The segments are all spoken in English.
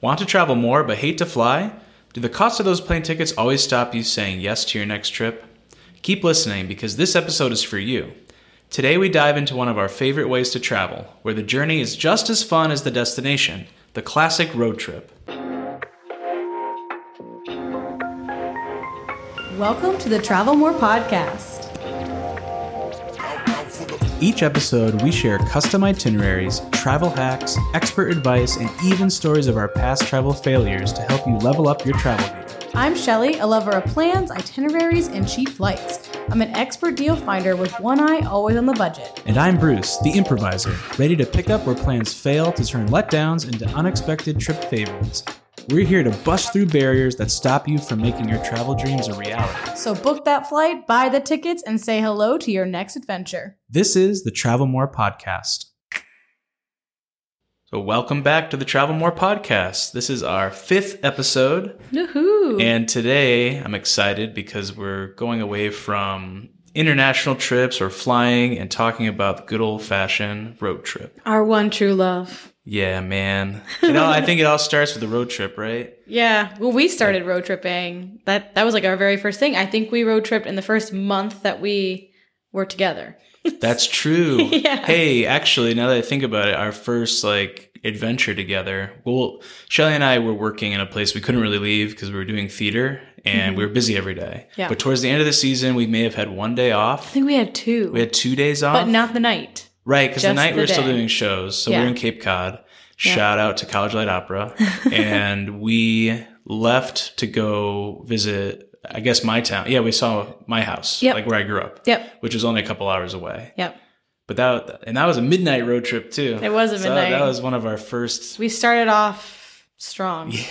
Want to travel more but hate to fly? Do the cost of those plane tickets always stop you saying yes to your next trip? Keep listening because this episode is for you. Today we dive into one of our favorite ways to travel, where the journey is just as fun as the destination the classic road trip. Welcome to the Travel More podcast. Each episode, we share custom itineraries, travel hacks, expert advice, and even stories of our past travel failures to help you level up your travel game. I'm Shelly, a lover of plans, itineraries, and cheap flights. I'm an expert deal finder with one eye always on the budget. And I'm Bruce, the improviser, ready to pick up where plans fail to turn letdowns into unexpected trip favorites. We're here to bust through barriers that stop you from making your travel dreams a reality. So book that flight, buy the tickets, and say hello to your next adventure. This is the Travel More Podcast. So, welcome back to the Travel More Podcast. This is our fifth episode. Woohoo! And today I'm excited because we're going away from international trips or flying and talking about the good old fashioned road trip. Our one true love. Yeah, man. You know, I think it all starts with the road trip, right? Yeah. Well, we started road tripping. That that was like our very first thing. I think we road tripped in the first month that we were together. That's true. Yeah. Hey, actually, now that I think about it, our first like adventure together. Well, Shelly and I were working in a place we couldn't really leave because we were doing theater and we were busy every day. Mm-hmm. Yeah. But towards the end of the season, we may have had one day off. I think we had two, We had two days off. but not the night. Right, because the night we the were still doing shows. So we Yeah. were in Cape Cod. Shout out to College Light Opera. and we left to go visit, I guess, my town. Yeah, we saw my house, Yep. like where I grew up, Yep. which was only a couple hours away. Yep. But that, and that was a midnight road trip too. It was a So midnight. that was one of our first. We started off strong.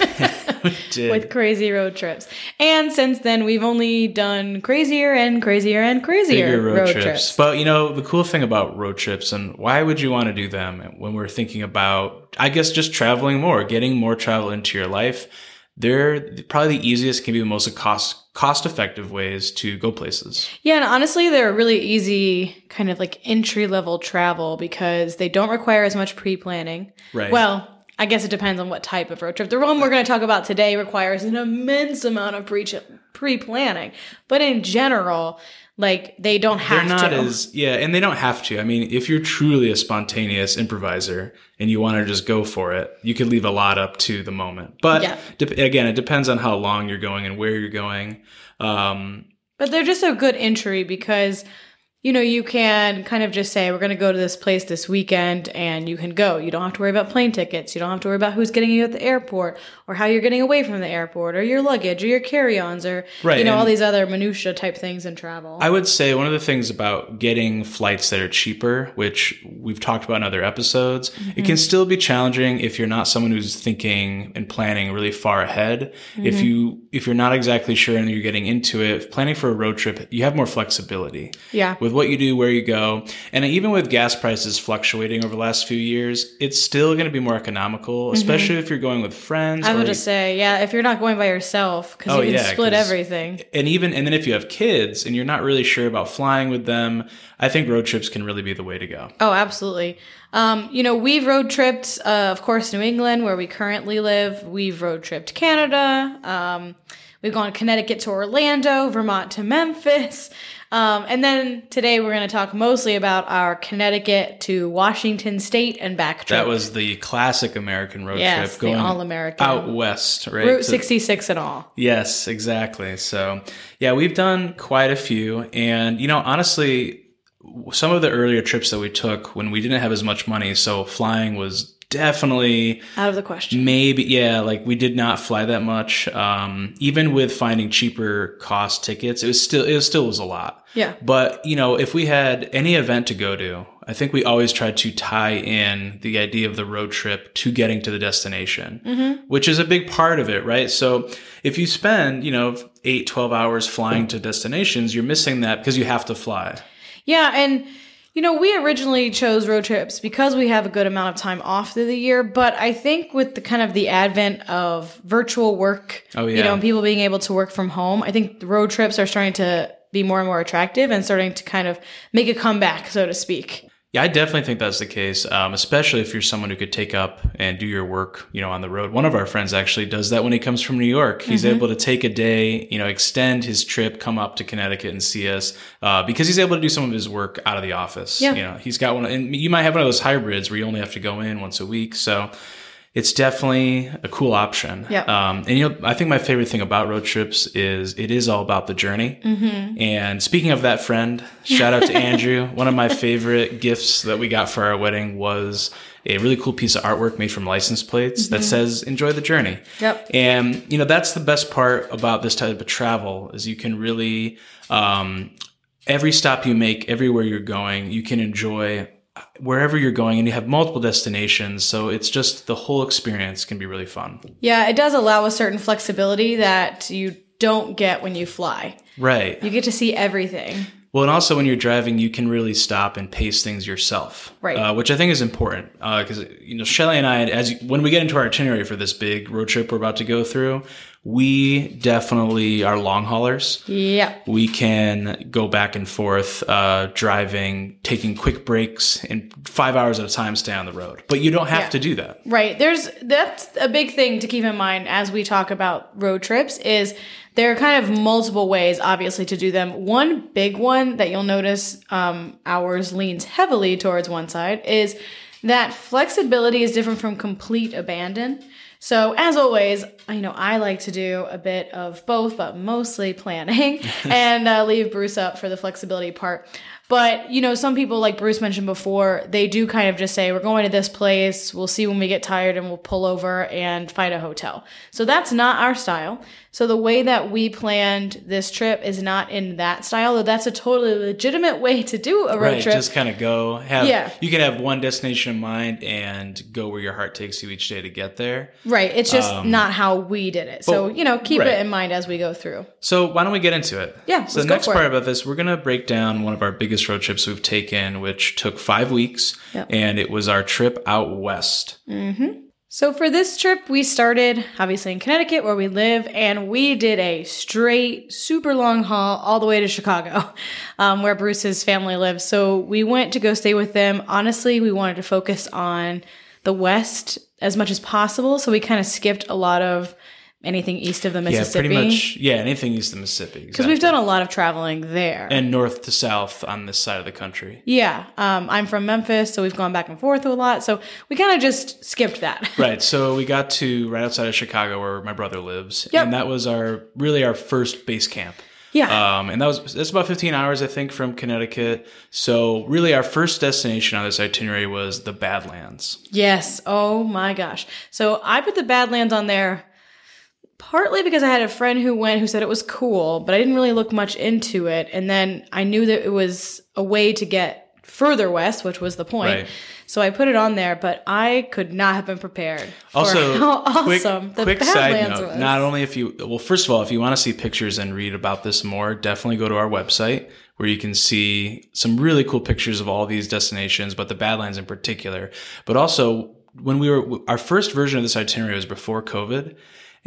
did. with crazy road trips. And since then, we've only done crazier and crazier and crazier road, road, trips. trips. But you know, the cool thing about road trips and why would you want to do them when we're thinking about, I guess, just traveling more, getting more travel into your life. They're probably the easiest, can be the most cost cost effective ways to go places. Yeah, and honestly, they're really easy, kind of like entry level travel because they don't require as much pre planning. Right. Well, I guess it depends on what type of road trip. The one we're going to talk about today requires an immense amount of pre pre planning, but in general, like they don't have They're not to. as yeah, and they don't have to. I mean, if you're truly a spontaneous improviser and you want to just go for it, you could leave a lot up to the moment. But Yeah. dep again, it depends on how long you're going and where you're going. Um, But they're just a good entry because, you know, you can kind of just say, we're going to go to this place this weekend and you can go. You don't have to worry about plane tickets. You don't have to worry about who's getting you at the airport or how you're getting away from the airport or your luggage or your carry ons or, Right, you know, all these other minutia type things in travel. I would say one of the things about getting flights that are cheaper, which we've talked about in other episodes, it can mm-hmm. still be challenging if you're not someone who's thinking and planning really far ahead. If mm-hmm. you if you're not exactly sure and you're getting into it, planning for a road trip, you have more flexibility yeah. with what you do, where you go, and even with gas prices fluctuating over the last few years, it's still going to be more economical, mm-hmm. especially if you're going with friends. I would just say, yeah, if you're not going by yourself, because Oh, you can yeah, split everything. and even and then if you have kids and you're not really sure about flying with them, I think road trips can really be the way to go. Oh, absolutely. Um, you know, we've road tripped, uh, of course, New England, where we currently live. We've road tripped Canada. Um, we've gone Connecticut to Orlando, Vermont to Memphis. Um, and then today we're going to talk mostly about our Connecticut to Washington State and back trip. That was the classic American road yes, trip going all-American out west, right? Route 66 and all. Yes, exactly. So, yeah, we've done quite a few. And, you know, honestly, some of the earlier trips that we took when we didn't have as much money, so flying was definitely Out of the question. maybe, yeah, like we did not fly that much. Um, even with finding cheaper cost tickets, it was still, it was still was a lot. Yeah. But, you know, if we had any event to go to, I think we always tried to tie in the idea of the road trip to getting to the destination, which is a big part of it, right? So if you spend, you know, eight, 12 hours flying to destinations, you're missing that because you have to fly. Yeah, and you know, we originally chose road trips because we have a good amount of time off through the year, but I think with the kind of the advent of virtual work, Oh, you know, and people being able to work from home, I think the road trips are starting to be more and more attractive and starting to kind of make a comeback, so to speak. Yeah, I definitely think that's the case, um, especially if you're someone who could take up and do your work, you know, on the road. One of our friends actually does that when he comes from New York. He's Mm-hmm. able to take a day, you know, extend his trip, come up to Connecticut and see us uh, because he's able to do some of his work out of the office. Yeah. You know, he's got one, and you might have one of those hybrids where you only have to go in once a week. So it's definitely a cool option. Yeah. Um, and you know, I think my favorite thing about road trips is it is all about the journey. Mm-hmm. And speaking of that friend, shout out to Andrew. One of my favorite gifts that we got for our wedding was a really cool piece of artwork made from license plates that says "Enjoy the journey." Mm-hmm. Yep. And you know, that's the best part about this type of travel is you can really um, every stop you make, everywhere you're going, you can enjoy wherever you're going and you have multiple destinations so it's just the whole experience can be really fun Yeah, it does allow a certain flexibility that you don't get when you fly. right You get to see everything. well and also when you're driving you can really stop and pace things yourself Right. uh, which i think is important because you know shelly and i as when we get into our itinerary for this big road trip we're about to go through we definitely are long haulers Yeah. we can go back and forth uh, driving taking quick breaks and five hours at a time stay on the road but you don't have Yeah. to do that Right. There's that's a big thing to keep in mind as we talk about road trips is there are kind of multiple ways obviously to do them. One big one that you'll notice um, ours leans heavily towards one side is that flexibility is different from complete abandon. So as always, you know, I like to do a bit of both, but mostly planning and uh, leave Bruce up for the flexibility part. But, you know, some people, like Bruce mentioned before, they do kind of just say, we're going to this place, we'll see when we get tired, and we'll pull over and find a hotel. So that's not our style. So the way that we planned this trip is not in that style, though that's a totally legitimate way to do a road right trip. just kind of go have Yeah. you can have one destination in mind and go where your heart takes you each day to get there right. It's just not how we did it. So, you know, keep Um, right. it in mind as we go through. so why don't we get into it Yeah, so the next part about this we're going to break down one of our biggest road trips we've taken which took five weeks Yep. and it was our trip out west So for this trip, we started obviously in Connecticut where we live, and we did a straight, super long haul all the way to Chicago, um, where Bruce's family lives. So we went to go stay with them. Honestly, we wanted to focus on the West as much as possible, so we kind of skipped a lot of anything east of the Mississippi. yeah pretty much yeah anything east of the mississippi because we've done a lot of traveling there. and north to south on this side of the country yeah, um, I'm from Memphis, so we've gone back and forth a lot. So we kind of just skipped that. Right. So we got to right outside of Chicago where my brother lives. Yep. And that was our really our first base camp. yeah. Um, and that was that's about 15 hours, I think, from Connecticut. So really our first destination on this itinerary was the Badlands. Yes. Oh my gosh. So I put the Badlands on there partly because I had a friend who went who said it was cool, but I didn't really look much into it. And then I knew that it was a way to get further west, which was the point. Right. So I put it on there, but I could not have been prepared for Also, how quick, awesome the quick side note, was. not only if you, well, first of all, if you want to see pictures and read about this more, definitely go to our website where you can see some really cool pictures of all these destinations, but the Badlands in particular. But also, when we were, our first version of this itinerary was before COVID,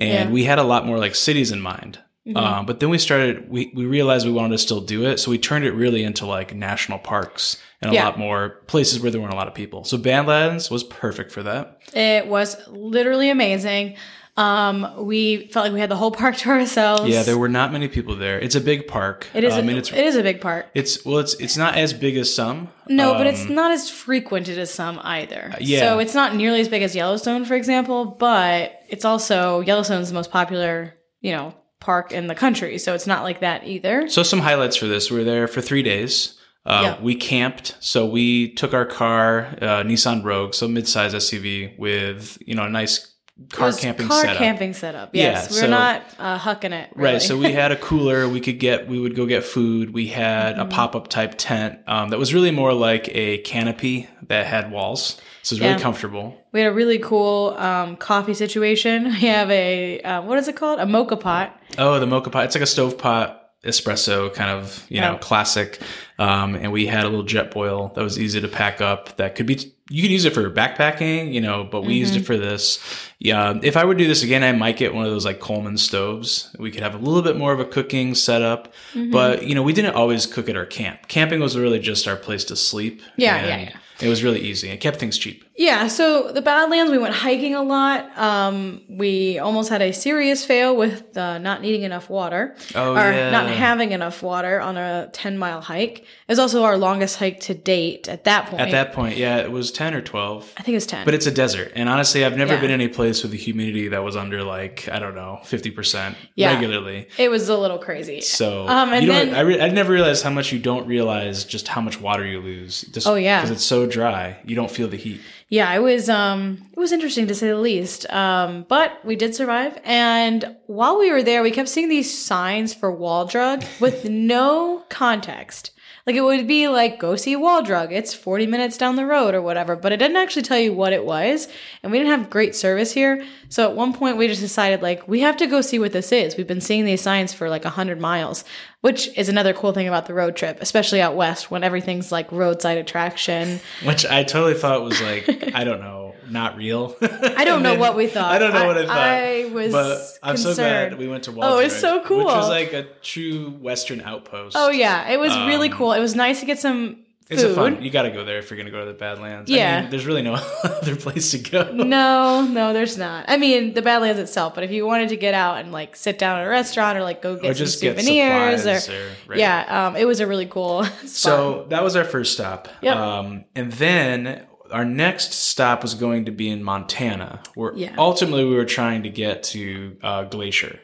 and Yeah. Mm-hmm. we had a lot more like cities in mind. Um, but then we started, we, we realized we wanted to still do it. So we turned it really into like national parks and a Yeah. lot more places where there weren't a lot of people. So Badlands was perfect for that. it was literally amazing. Um, we felt like we had the whole park to ourselves. Yeah, there were not many people there. It's a big park. it is. I a, mean, it's it is a big park. it's well, it's it's not as big as some. No, but Um, it's not as frequented as some either. yeah. So it's not nearly as big as Yellowstone, for example, but it's also Yellowstone's the most popular, you know, park in the country. So it's not like that either. So some highlights for this: we were there for three days. Uh, Yeah. We camped, so we took our car, uh, Nissan Rogue, so midsize SUV with you know a nice car camping car setup. camping setup. Yeah, Yes, we're so- not uh, hucking it. Really. Right, so we had a cooler. We could get. We would go get food. We had Mm-hmm. a pop-up type tent um, that was really more like a canopy that had walls. So it was really comfortable. we had a really cool um, coffee situation. We have a uh, what is it called? A moka pot. Oh, the moka pot. It's like a stove pot espresso kind of, you know, Yeah. classic. Um, and we had a little Jetboil that was easy to pack up that could be, you could use it for backpacking, you know, but we used Mm-hmm. it for this. Yeah, if I would do this again, I might get one of those like Coleman stoves. We could have a little bit more of a cooking setup, Mm-hmm. but you know, we didn't always cook at our camp. Camping was really just our place to sleep. Yeah, yeah, yeah. It was really easy. It kept things cheap. Yeah, so the Badlands, we went hiking a lot. Um, we almost had a serious fail with uh, not needing enough water, Oh, or yeah. not having enough water on a ten mile hike. It was also our longest hike to date at that point. At that point, yeah, it was ten or twelve. I think it was ten. But it's a desert, and honestly, I've never Yeah. been a place with a humidity that was under like I don't know fifty percent Yeah. regularly. it was a little crazy. So Um, and you then- I, re- I never realized how much you don't realize just how much water you lose. Just Oh, yeah. because it's so dry, you don't feel the heat. Yeah, it was um it was interesting to say the least. Um, but we did survive. And while we were there, we kept seeing these signs for wall drug with no context. Like it would be like go see wall drug. It's 40 minutes down the road or whatever, but it didn't actually tell you what it was. And we didn't have great service here. So at one point we just decided like we have to go see what this is. We've been seeing these signs for like 100 miles, which is another cool thing about the road trip, especially out west when everything's like roadside attraction. Which I totally thought was like I don't know, not real. I don't know what we thought. I don't know what I thought. I was but I'm so glad concerned. we went to Wall Drug. Oh, it's so cool. Which was like a true Western outpost. Oh yeah, it was really Um, cool. It was nice to get some It's a fun. food. You got to go there if you're going to go to the Badlands. I Yeah. mean, there's really no other place to go. No, no, there's not. I mean, the Badlands itself, but if you wanted to get out and like sit down at a restaurant or like go get or some get souvenirs supplies or, or, right. yeah, um, it was a really cool spot. So that was our first stop. Yep. Um, and then our next stop was going to be in Montana, where Yeah. ultimately we were trying to get to uh, Glacier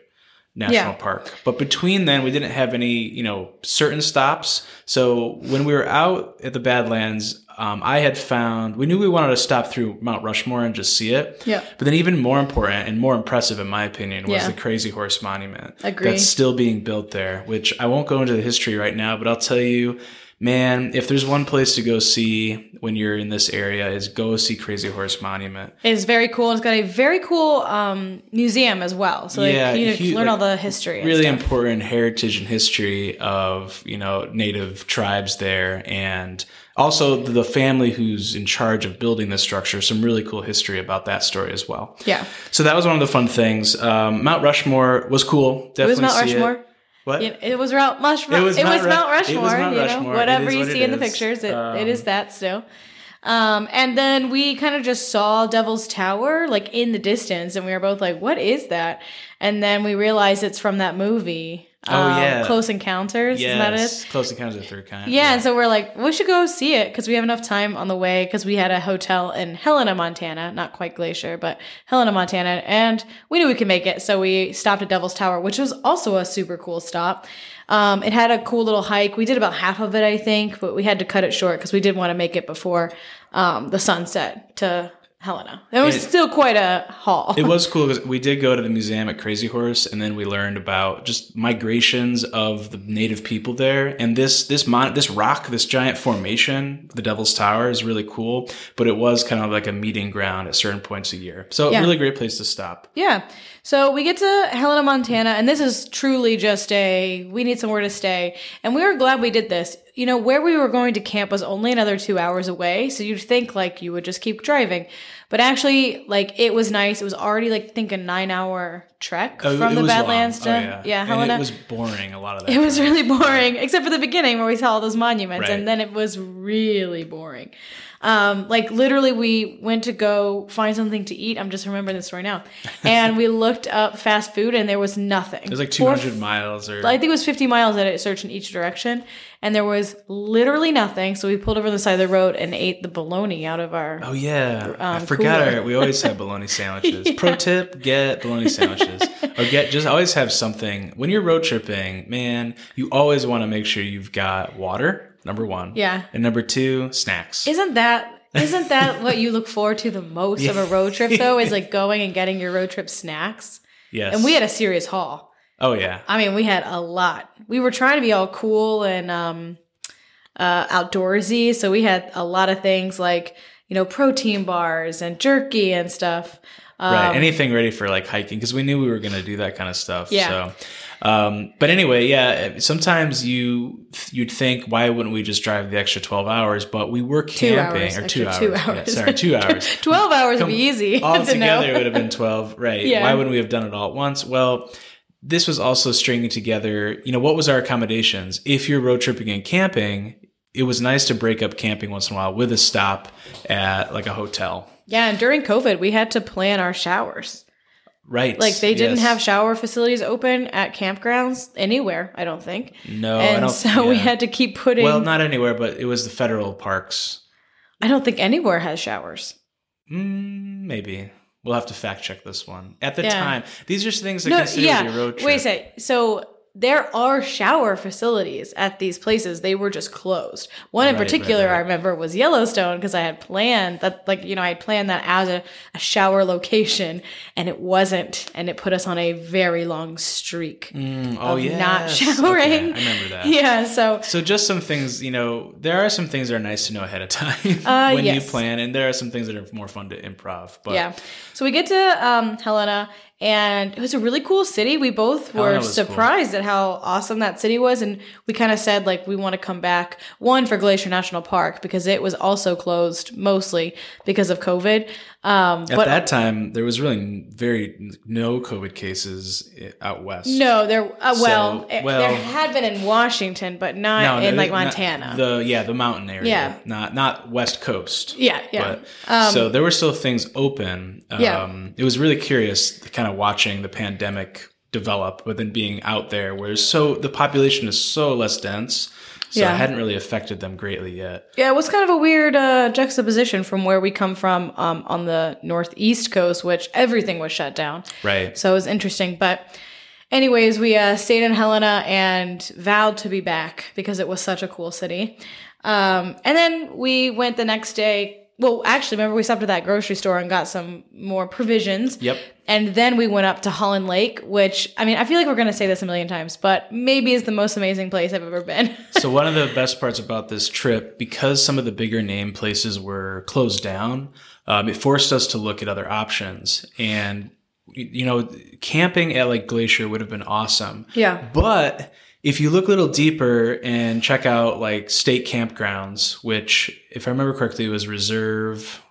National Yeah. Park. But between then, we didn't have any, you know, certain stops. So when we were out at the Badlands, um, I had found we knew we wanted to stop through Mount Rushmore and just see it. Yeah. But then, even more important and more impressive, in my opinion, was Yeah. the Crazy Horse Monument Agree. that's still being built there. Which I won't go into the history right now, but I'll tell you, man, if there's one place to go see when you're in this area, is go see Crazy Horse Monument. it's very cool. It's got a very cool um, museum as well. So like, Yeah, you hu- learn all the history. and really important heritage and history of you know native tribes there and also the family who's in charge of building this structure some really cool history about that story as well Yeah, so that was one of the fun things um, mount rushmore was cool it was definitely Mount Rushmore. it. What It, it was Mount Rushmore. It It was Mount Mount it was Rushmore. You know, whatever is you see in the pictures, it, Um, it is that still. Um, and then we kind of just saw Devil's Tower like in the distance, and we were both like, "What is that?" And then we realized it's from that movie. Oh, um, yeah. Close Encounters. Isn't that it? yes close encounters of the third kind Yeah, and so we're like, we should go see it because we have enough time on the way because we had a hotel in Helena, Montana, not quite Glacier, but Helena, Montana, and we knew we could make it, so we stopped at Devil's Tower, which was also a super cool stop. Um, it had a cool little hike. We did about half of it, I think, but we had to cut it short because we did want to make it before um, the sunset to Helena. It was It- still quite a haul. It was cool because we did go to the museum at Crazy Horse, and then we learned about just migrations of the native people there. And this this mon- this rock, this giant formation, the Devil's Tower, is really cool. But it was kind of like a meeting ground at certain points a year, so Yeah. really great place to stop. Yeah. So we get to Helena, Montana, and this is truly just a we need somewhere to stay. And we were glad we did this. You know, where we were going to camp was only another two hours away. So you'd think like you would just keep driving. But actually, like it was nice. It was already like I think a nine hour trek Oh, from the long. Badlands to Oh, yeah, yeah, And it was boring. A lot of that. It was really boring, except for the beginning where we saw all those monuments, Right. and then it was really boring. Um, like literally, we went to go find something to eat. I'm just remembering this story now, and we looked up fast food, and there was nothing. It was like For 200 miles or I think it was 50 miles that it searched in each direction, and there was literally nothing. So we pulled over on the side of the road and ate the bologna out of our. Oh yeah, I um, forgot. Our, we always have bologna sandwiches. Pro tip: get bologna sandwiches, or get just always have something when you're road tripping. Man, you always want to make sure you've got water. Number one, Yeah. and number two, snacks. Isn't that isn't that what you look forward to the most of a road trip though? Is like going and getting your road trip snacks. yes, And we had a serious haul. Oh yeah, I mean, we had a lot. We were trying to be all cool and um, uh, outdoorsy, so we had a lot of things like you know protein bars and jerky and stuff. right. Anything ready for like hiking because we knew we were going to do that kind of stuff. Yeah. So, um, but anyway, yeah. Sometimes you you'd think why wouldn't we just drive the extra twelve hours? But we were Two camping hours. or two hours. Two Yeah, hours. sorry, two hours. 12 hours would be easy. all to together it would have been 12 right Yeah. why wouldn't we have done it all at once well this was also stringing together you know what was our accommodations if you're road tripping and camping it was nice to break up camping once in a while with a stop at like a hotel Yeah, and during COVID, we had to plan our showers. Right Like they didn't yes. have shower facilities open at campgrounds anywhere, I don't think. no I and so we had to keep putting well not anywhere but it was the federal parks I don't think anywhere has showers. mm, maybe we'll have to fact check this one at the Yeah. time these are things that No, consider yeah. your road trip Wait a sec. So there are shower facilities at these places. They were just closed. One in Right, right, particular right. I remember was Yellowstone because I had planned that, like, you know, I had planned that as a, a shower location and it wasn't. And it put us on a very long streak. Mm, oh of yeah not showering. I remember that Yeah. So, So just some things, you know, there are some things that are nice to know ahead of time Uh, when you plan, and there are some things that are more fun to improv. But yeah. So we get to um, Helena, and it was a really cool city. We both oh, were was cool. surprised at how awesome that city was, and we kind of said like we want to come back. One for Glacier National Park because it was also closed mostly because of COVID. Um, at but that time, there was really very no COVID cases out west. no, there. Uh, well, So, it- well- there had been in Washington, but not No, no, in like not- Montana. the yeah, the mountain area. Yeah. not not west coast. yeah, yeah. But so there were still things open. Um, Yeah. It was really curious, kind of watching the pandemic develop, but then being out there where so the population is so less dense. So Yeah. it hadn't really affected them greatly yet. Yeah, it was kind of a weird uh, juxtaposition from where we come from um, on the northeast coast, which everything was shut down. Right. So it was interesting. But, anyways, we uh, stayed in Helena and vowed to be back because it was such a cool city. Um, and then we went the next day. Well, actually, remember we stopped at that grocery store and got some more provisions. Yep. And then we went up to Holland Lake, which I mean, I feel like we're going to say this a million times, but maybe is the most amazing place I've ever been. so one of the best parts about this trip, because some of the bigger name places were closed down, um, it forced us to look at other options. And you know, camping at like Glacier would have been awesome. yeah. But if you look a little deeper and check out like state campgrounds, which, if I remember correctly, was Reserve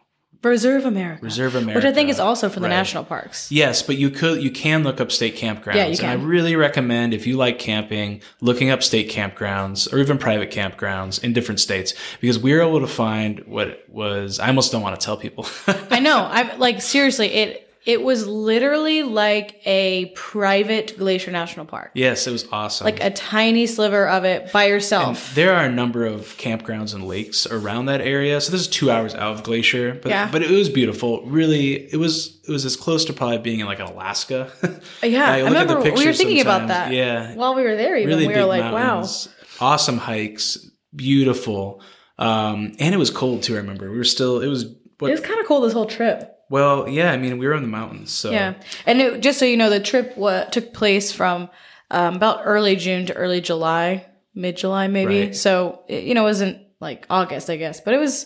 Reserve America. Reserve America, Which I think is also for the Right. national parks. Yes, but you could you can look up state campgrounds. Yeah, you And I really recommend if you like camping, looking up state campgrounds or even private campgrounds in different states because we were able to find what was I almost don't want to tell people. I know. I'm like seriously, it it was literally like a private glacier national park. yes, it was awesome. Like a tiny sliver of it by yourself. there are a number of campgrounds and lakes around that area. So this is two hours out of Glacier, but Yeah. but it was beautiful. Really, it was it was as close to probably being in like Alaska. yeah, I, the remember we were thinking about that. Yeah, While we were there even really we were like, mountains, awesome hikes, beautiful. Um, and it was cold too. I remember we were still. It was what? It was kind of cool this whole trip. Well, yeah. I mean, we were in the mountains, so Yeah. And it, just so you know, the trip wa took place from um, about early June to early July, mid July maybe. Right. So, it, you know, it wasn't like August, I guess, but it was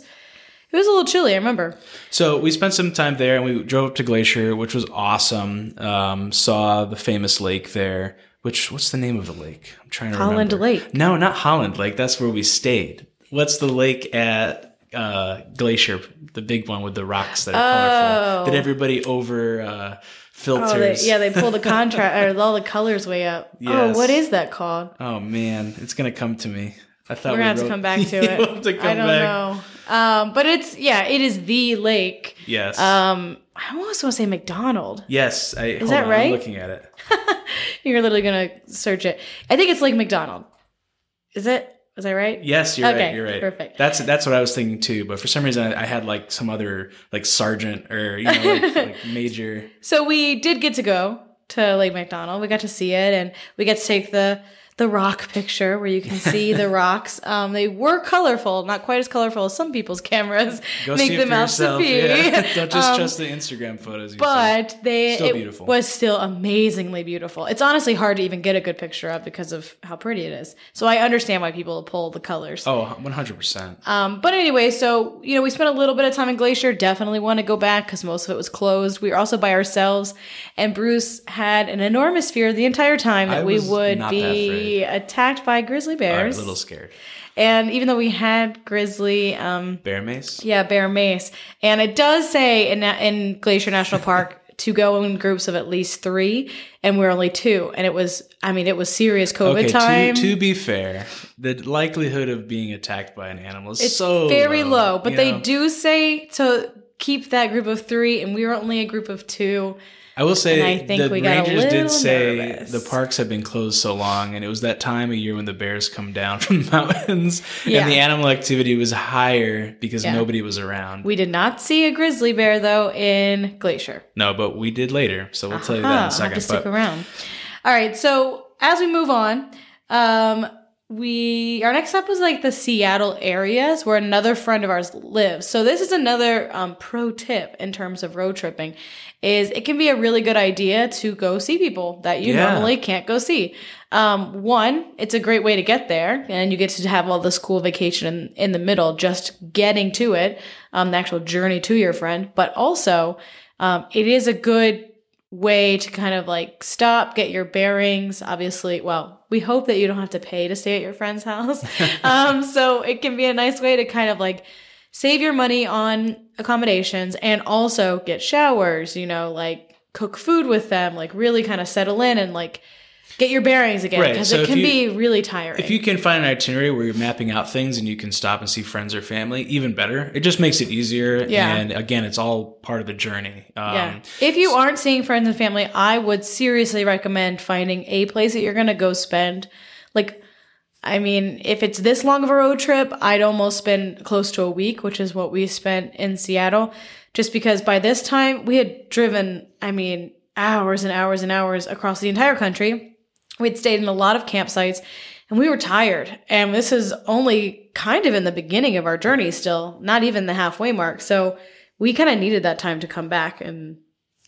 it was a little chilly, I remember. So we spent some time there, and we drove up to Glacier, which was awesome. Um, saw the famous lake there. Which what's the name of the lake? I'm trying to remember. Holland remember. Lake. No, not Holland Lake. That's where we stayed. What's the lake at uh, Glacier? The big one with the rocks that are Oh. colorful. That everybody over uh, filters. Oh, they, yeah, they pull the contrast or all the colors way up. Yes. Oh, what is that called? Oh man, it's gonna come to me. I thought We're gonna have to come back to it. to I don't back. know. Um, but it's yeah, it is the lake. Yes. Um, I almost want to say McDonald. yes. I, is that right? I'm looking at it. You're literally gonna search it. I think it's Lake McDonald. Is it? Is I right? Yes, you're Okay, right. You're right. perfect. That's that's what I was thinking too. But for some reason, I, I had like some other like sergeant or you know like, like major. So we did get to go to Lake McDonald. We got to see it, and we got to take the the rock picture where you can see the rocks. Um, they were colorful, not quite as colorful as some people's cameras Go make them out to be. Yeah. Don't just Um, trust the Instagram photos. You see. but they Still it beautiful. was still amazingly beautiful. It's honestly hard to even get a good picture of because of how pretty it is. So I understand why people pull the colors. Oh, 100%. Um, but anyway, so you know, we spent a little bit of time in Glacier. Definitely want to go back because most of it was closed. We were also by ourselves, and Bruce had an enormous fear the entire time that we would that be attacked by grizzly bears. a little scared. and even though we had grizzly, um, Bear mace? yeah, bear mace, and it does say in in Glacier National Park. To go in groups of at least three, and we're only two, and it was, I mean, it was serious COVID Okay, time. to, to be fair, the likelihood of being attacked by an animal is It's so very low, but they know? do say to keep that group of three, and we were only a group of two. I will say And I think the we rangers did say nervous. the parks have been closed so long, and it was that time of year when the bears come down from the mountains, Yeah. and the animal activity was higher because Yeah. nobody was around. We did not see a grizzly bear though in Glacier. no, but we did later, so we'll tell you that in a I'll have second. to stick around. All right, so as we move on, um, we our next stop was like the Seattle areas where another friend of ours lives. So this is another um, pro tip in terms of road tripping, is it can be a really good idea to go see people that you Yeah. normally can't go see. Um, one, it's a great way to get there, and you get to have all this cool vacation in, in the middle, just getting to it, um, the actual journey to your friend. But also, um, it is a good way to kind of like stop, get your bearings. Obviously, well, we hope that you don't have to pay to stay at your friend's house. um, so it can be a nice way to kind of like save your money on accommodations and also get showers, you know, like cook food with them, like really kind of settle in and like get your bearings again Right, because so it can you- be really tiring. if you can find an itinerary where you're mapping out things and you can stop and see friends or family, even better. It just makes it easier. Yeah. And again, it's all part of the journey. Um, Yeah. If you aren't seeing friends and family, I would seriously recommend finding a place that you're going to go spend. Like, I mean, if it's this long of a road trip, I'd almost spend close to a week, which is what we spent in Seattle, just because by this time we had driven, I mean, hours and hours and hours across the entire country. We'd stayed in a lot of campsites and we were tired. And this is only kind of in the beginning of our journey still, not even the halfway mark. So we kind of needed that time to come back and,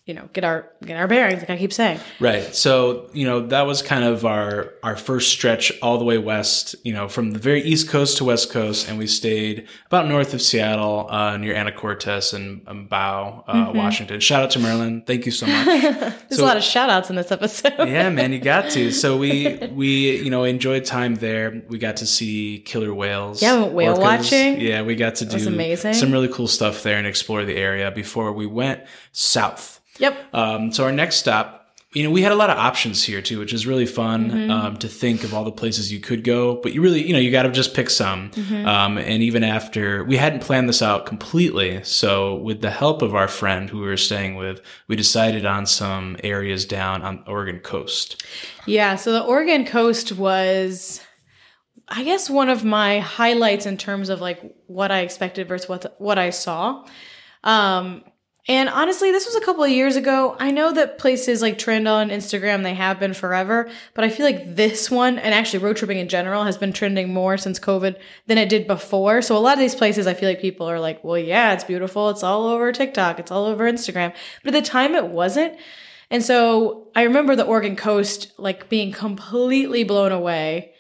you know, get our get our bearings, like I keep saying. Right. So, you know, that was kind of our our first stretch all the way west, you know, from the very east coast to west coast and we stayed about north of Seattle, uh, near Anacortes and um, Bow, uh, Mm-hmm. Washington. Shout out to Maryland. Thank you so much. There's So- a lot of shout outs in this episode. yeah, man, you got to. So we we you know enjoyed time there. We got to see killer whales. Yeah, whale orcas. watching. Yeah, we got to do amazing. some really cool stuff there and explore the area before we went south. Yep. Um, so our next stop, you know, we had a lot of options here too, which is really fun Mm-hmm. um, to think of all the places you could go. But you really, you know, you got to just pick some. Mm-hmm. Um, and even after we hadn't planned this out completely, so with the help of our friend who we were staying with, we decided on some areas down on Oregon coast. Yeah, so the Oregon coast was I guess one of my highlights in terms of like what I expected versus what what I saw. Um and honestly, this was a couple of years ago. I know that places like trend on Instagram, they have been forever, but I feel like this one, and actually road tripping in general, has been trending more since COVID than it did before. So a lot of these places, I feel like people are like, well, yeah, it's beautiful. It's all over TikTok. It's all over Instagram. But at the time, it wasn't. And so I remember the Oregon coast like being completely blown away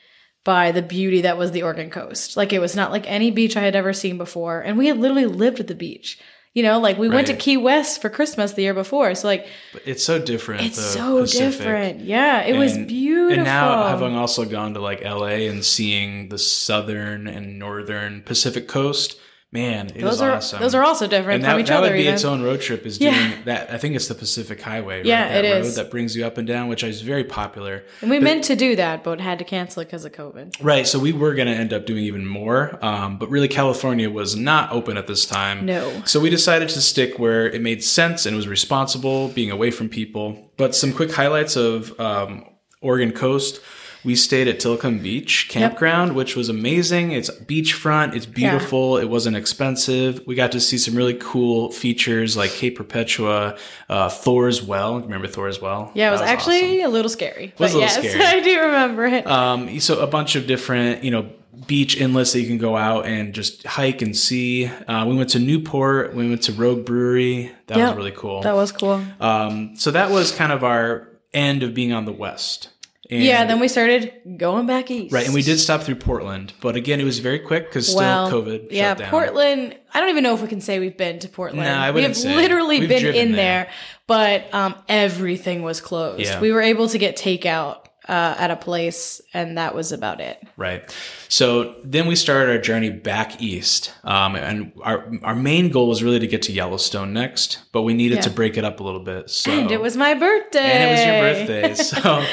by the beauty that was the Oregon coast. Like it was not like any beach I had ever seen before. And we had literally lived at the beach. You know, like we went to Key West for Christmas the year before. So like But it's so different. it's so Pacific. different. Yeah, it was beautiful. And now, having also gone to like LA and seeing the southern and northern Pacific coast, man, it those are awesome. those are also different and from that, each that other. would be even. its own road trip. Is Yeah. doing that? I think it's the Pacific Highway. Right? Yeah, that it road is. that brings you up and down, which is very popular. and we meant to do that, but had to cancel it because of COVID. Right. So we were going to end up doing even more, um, but really California was not open at this time. No. So we decided to stick where it made sense and was responsible, being away from people. But some quick highlights of um, Oregon coast. We stayed at Tillicum Beach campground, which was amazing. It's beachfront. It's beautiful. It wasn't expensive. We got to see some really cool features like Cape Perpetua, uh, Thor's Well. Remember Thor's Well? Yeah, it was, That actually a little scary. was but a little yes, scary. I do remember it. Um, so a bunch of different, you know, beach inlets that you can go out and just hike and see. Uh, we went to Newport. We went to Rogue Brewery. That Yep. was really cool. that was cool. Um, so that was kind of our end of being on the west. And, yeah, then we started going back east. right, and we did stop through Portland, but again, it was very quick because still Well, COVID. Yeah, shut down. Portland. I don't even know if we can say we've been to Portland. Nah, I we wouldn't have say. literally We've been in there. there, but um, everything was closed. Yeah. We were able to get takeout uh, at a place, and that was about it. Right. So then we started our journey back east, um, and our our main goal was really to get to Yellowstone next, but we needed Yeah. to break it up a little bit. So And it was my birthday. and it was your birthday. So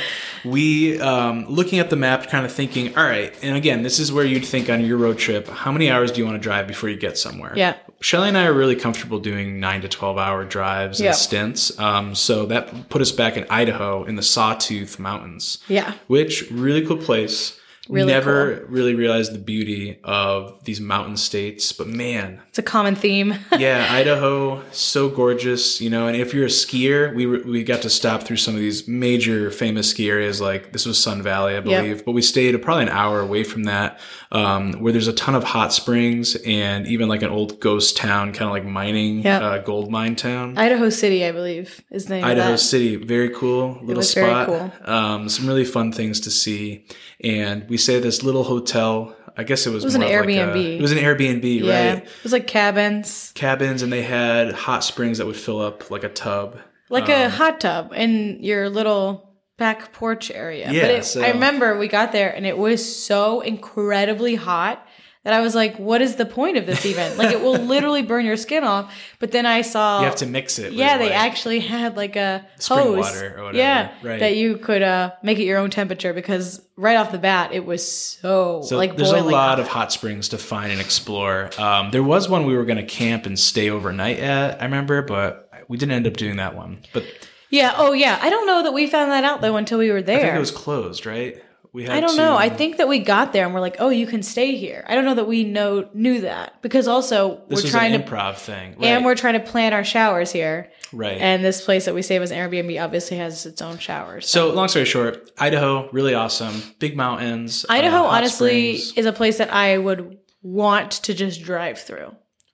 we, um, looking at the map, kind of thinking, all right. And again, this is where you'd think on your road trip, how many hours do you want to drive before you get somewhere? Yeah. Shelly and I are really comfortable doing nine to 12 hour drives Yeah. and stints. Um, so that put us back in Idaho in the Sawtooth Mountains, Yeah. which really cool place. Really Never really realized the beauty of these mountain states, but man, It's a common theme. yeah, Idaho, so gorgeous, you know. And if you're a skier, we we got to stop through some of these major famous ski areas, like this was Sun Valley, I Yep. believe. But we stayed probably an hour away from that, um, where there's a ton of hot springs and even like an old ghost town, kind of like mining, Yep. uh, gold mine town. Idaho City, I believe, is the name Idaho. City, very cool little was very spot. cool. Um, some really fun things to see, and we stayed at this little hotel. I guess it was. It was an of like a- Airbnb. it was an Airbnb, Yeah. right? It was like cabins, cabins and they had hot springs that would fill up like a tub. like Um, a hot tub in your little back porch area. Yeah, but it, so- I remember we got there and it was so incredibly hot that I was like, what is the point of this even? like it will literally burn your skin off. But then I saw You have to mix it. Yeah, they like- actually had like a Spring hose. water or whatever, Yeah, right. that you could uh, make it your own temperature because right off the bat it was so, So like there's a lot of hot springs to find and explore. Um, there was one we were going to camp and stay overnight at. I remember, but we didn't end up doing that one. But Yeah. Oh yeah. I don't know that we found that out though until we were there. I think it was closed, right? We had I don't to- know. I think that we got there and we're like, oh, you can stay here. I don't know that we know knew that because also we're trying an to improv thing, right? and we're trying to plan our showers here. right. And this place that we was an Airbnb obviously has its own showers. so long story short, Idaho, really awesome, big mountains. uh, Idaho hot honestly springs. is a place that I would want to just drive through.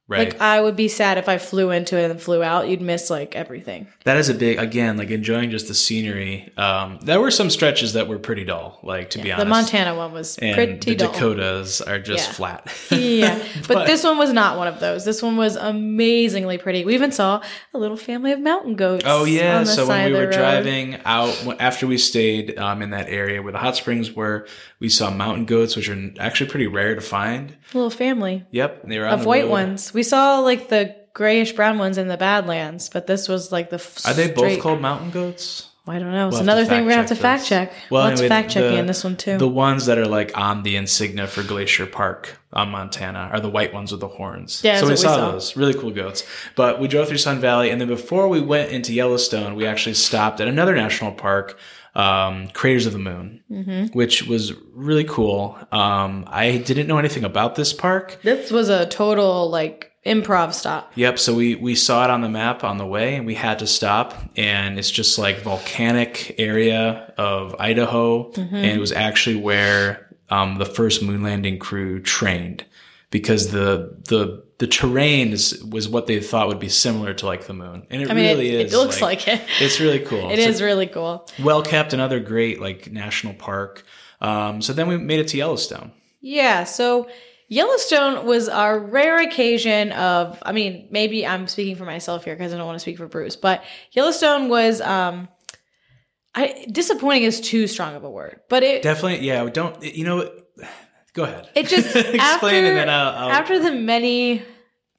Right? Like I would be sad if I flew into it and flew out. You'd miss like everything. That is a big again, like enjoying just the scenery. Um, there were some stretches that were pretty dull, like to be honest. The Montana one was and pretty the dull. Dakotas are just Yeah. flat. yeah, but, But- this one was not one of those. This one was amazingly pretty. We even saw a little family of mountain goats. Oh yeah! So when we were driving out after we stayed um, in that area where the hot springs were, we saw mountain goats, which are actually pretty rare to find. A little family Yep, they were of the white road. ones. We saw like the grayish brown ones in the Badlands, but this was like the. f- Are they both straight- called mountain goats? I don't know. It's We'll have to another thing we're gonna have to fact fact check. Well, Let's anyway, fact check the- in this one too. The ones that are like on the insignia for Glacier Park on Montana are the white ones with the horns. Yeah, so we that's what saw, we saw. those really cool goats. But we drove through Sun Valley, and then before we went into Yellowstone, we actually stopped at another national park, um, Craters of the Moon, Mm-hmm. which was really cool. Um, I didn't know anything about this park. this was a total like improv stop. Yep. So we we saw it on the map on the way, and we had to stop. And it's just like volcanic area of Idaho, Mm-hmm. and it was actually where um, the first moon landing crew trained, because the the the terrain is, was what they thought would be similar to like the moon, and it I mean, really it, is. it looks like, it. It's really cool. It is really cool. well kept, another great like national park. Um, so then we made it to Yellowstone. Yeah, so Yellowstone was a rare occasion of I mean, maybe I'm speaking for myself here because I don't want to speak for Bruce, but Yellowstone was um I disappointing is too strong of a word. But it Definitely, yeah. Don't you know? Go ahead. it just explain, after, and then I'll, I'll after the many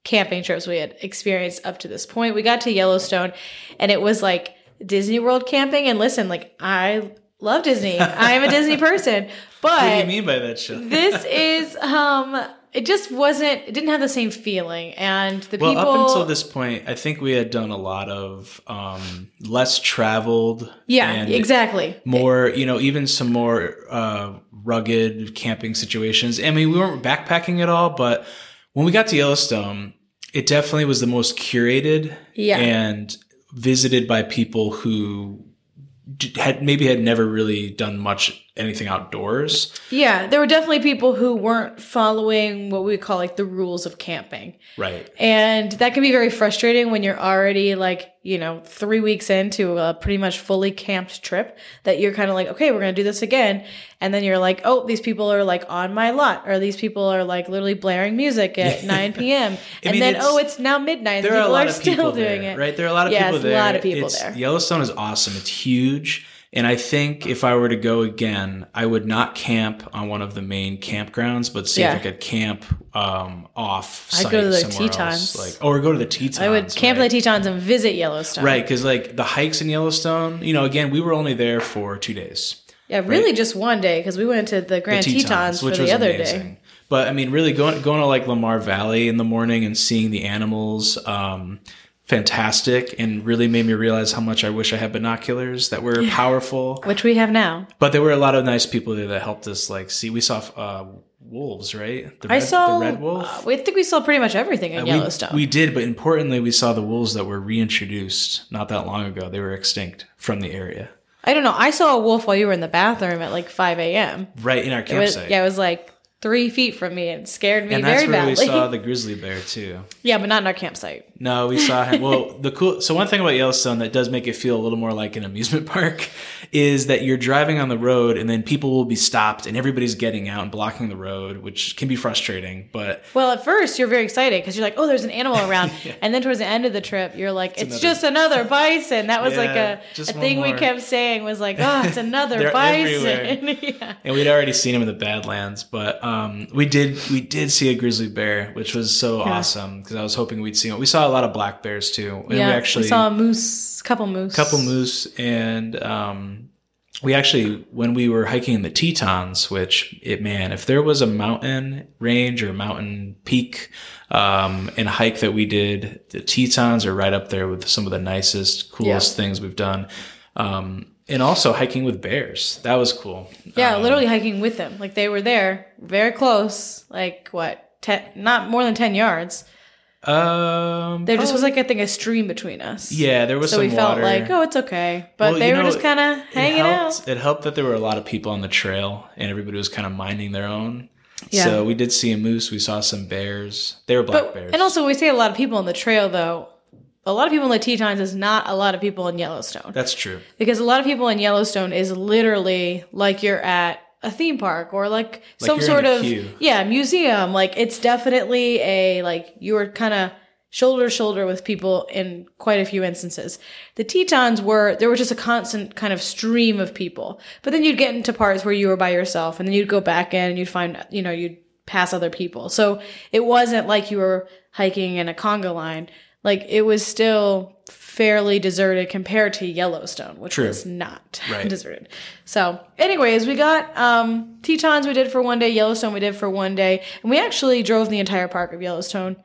camping trips we had experienced up to this point, we got to Yellowstone and it was like Disney World camping and listen, like I love Disney. I am a Disney person. But What do you mean by that show? this is um it just wasn't it didn't have the same feeling and the people well, people up until this point, I think we had done a lot of um, less traveled. yeah and exactly More, you know, even some more uh, rugged camping situations. I mean, we weren't backpacking at all, but when we got to Yellowstone, it definitely was the most curated Yeah. and visited by people who had maybe had never really done much anything outdoors. yeah there were definitely people who weren't following what we call like the rules of camping Right. and that can be very frustrating when you're already like you know three weeks into a pretty much fully camped trip that you're kind of like okay we're gonna do this again and then you're like oh these people are like on my lot or these people are like literally blaring music at 9 p.m and mean, then it's- oh it's now midnight and there are a people lot are of still people doing there, it right? There are a lot of Yeah, people it's a lot of people It's- there. Yellowstone is awesome. It's huge. And I think if I were to go again, I would not camp on one of the main campgrounds, but see Yeah. if I could camp um, off I'd go to the Tetons. else, like or go to the Tetons. I would camp right? at the Tetons and visit Yellowstone. right because like the hikes in Yellowstone. You know, again, we were only there for two days. Yeah, really just one day because we went to the The Grand Tetons, for the other day. But I mean, really going going to like Lamar Valley in the morning and seeing the animals, um, fantastic, and really made me realize how much I wish I had binoculars that were powerful. Which we have now. But there were a lot of nice people there that helped us. Like, see, we saw uh, wolves, right? The I saw. the red wolf. uh, we think we saw pretty much everything in We- Yellowstone. We, did, but importantly, we saw the wolves that were reintroduced not that long ago. They were extinct from the area, I don't know. I saw a wolf while you were in the bathroom at like 5 a.m. right in our It was, campsite. yeah, it was like three feet from me and scared me and very that's where badly. we saw the grizzly bear too. yeah, but not in our campsite. No, we saw him. Well, the cool. So one thing about Yellowstone that does make it feel a little more like an amusement park is that you're driving on the road and then people will be stopped and everybody's getting out and blocking the road, which can be frustrating. But Well, at first you're very excited because you're like, oh, there's an animal around, and then towards the end of the trip, you're like, it's, another- just another bison. That was like a, a thing we kept saying was like, oh, it's another bison. yeah. and we'd already seen him in the Badlands, but um, we did we did see a grizzly bear, which was so awesome because I was hoping we'd see him. We saw a lot of black bears too, and yeah, we actually saw a moose, couple moose, couple moose and um we actually when we were hiking in the tetons which it man if there was a mountain range or mountain peak um and hike that we did the tetons are right up there with some of the nicest coolest things we've done um and also hiking with bears that was cool Yeah, Um, literally hiking with them. Like they were there, very close. Like what? Ten, not more than ten yards. Um There just was like I think a stream between us. yeah there was So we felt like, oh, it's okay. But Well, they were know, just kind of hanging it out. It helped that there were a lot of people on the trail and everybody was kind of minding their own. Yeah. So we did see a moose. We saw some bears. They were black But, bears. and also, we see a lot of people on the trail, though. A lot of people in the Tetons is not a lot of people in Yellowstone. that's true. Because a lot of people in Yellowstone is literally like you're at a theme park or like, some sort of queue. yeah museum. Like it's definitely a like you're kind of shoulder to shoulder with people in quite a few instances. The Tetons were there was just a constant kind of stream of people, but then you'd get into parts where you were by yourself, and then you'd go back in and you'd find you know you'd pass other people. So it wasn't like you were hiking in a conga line. Like it was still fairly deserted compared to Yellowstone, which True. was not Right. deserted. So, anyways, we got um Tetons we did for one day, Yellowstone we did for one day, and we actually drove the entire park of Yellowstone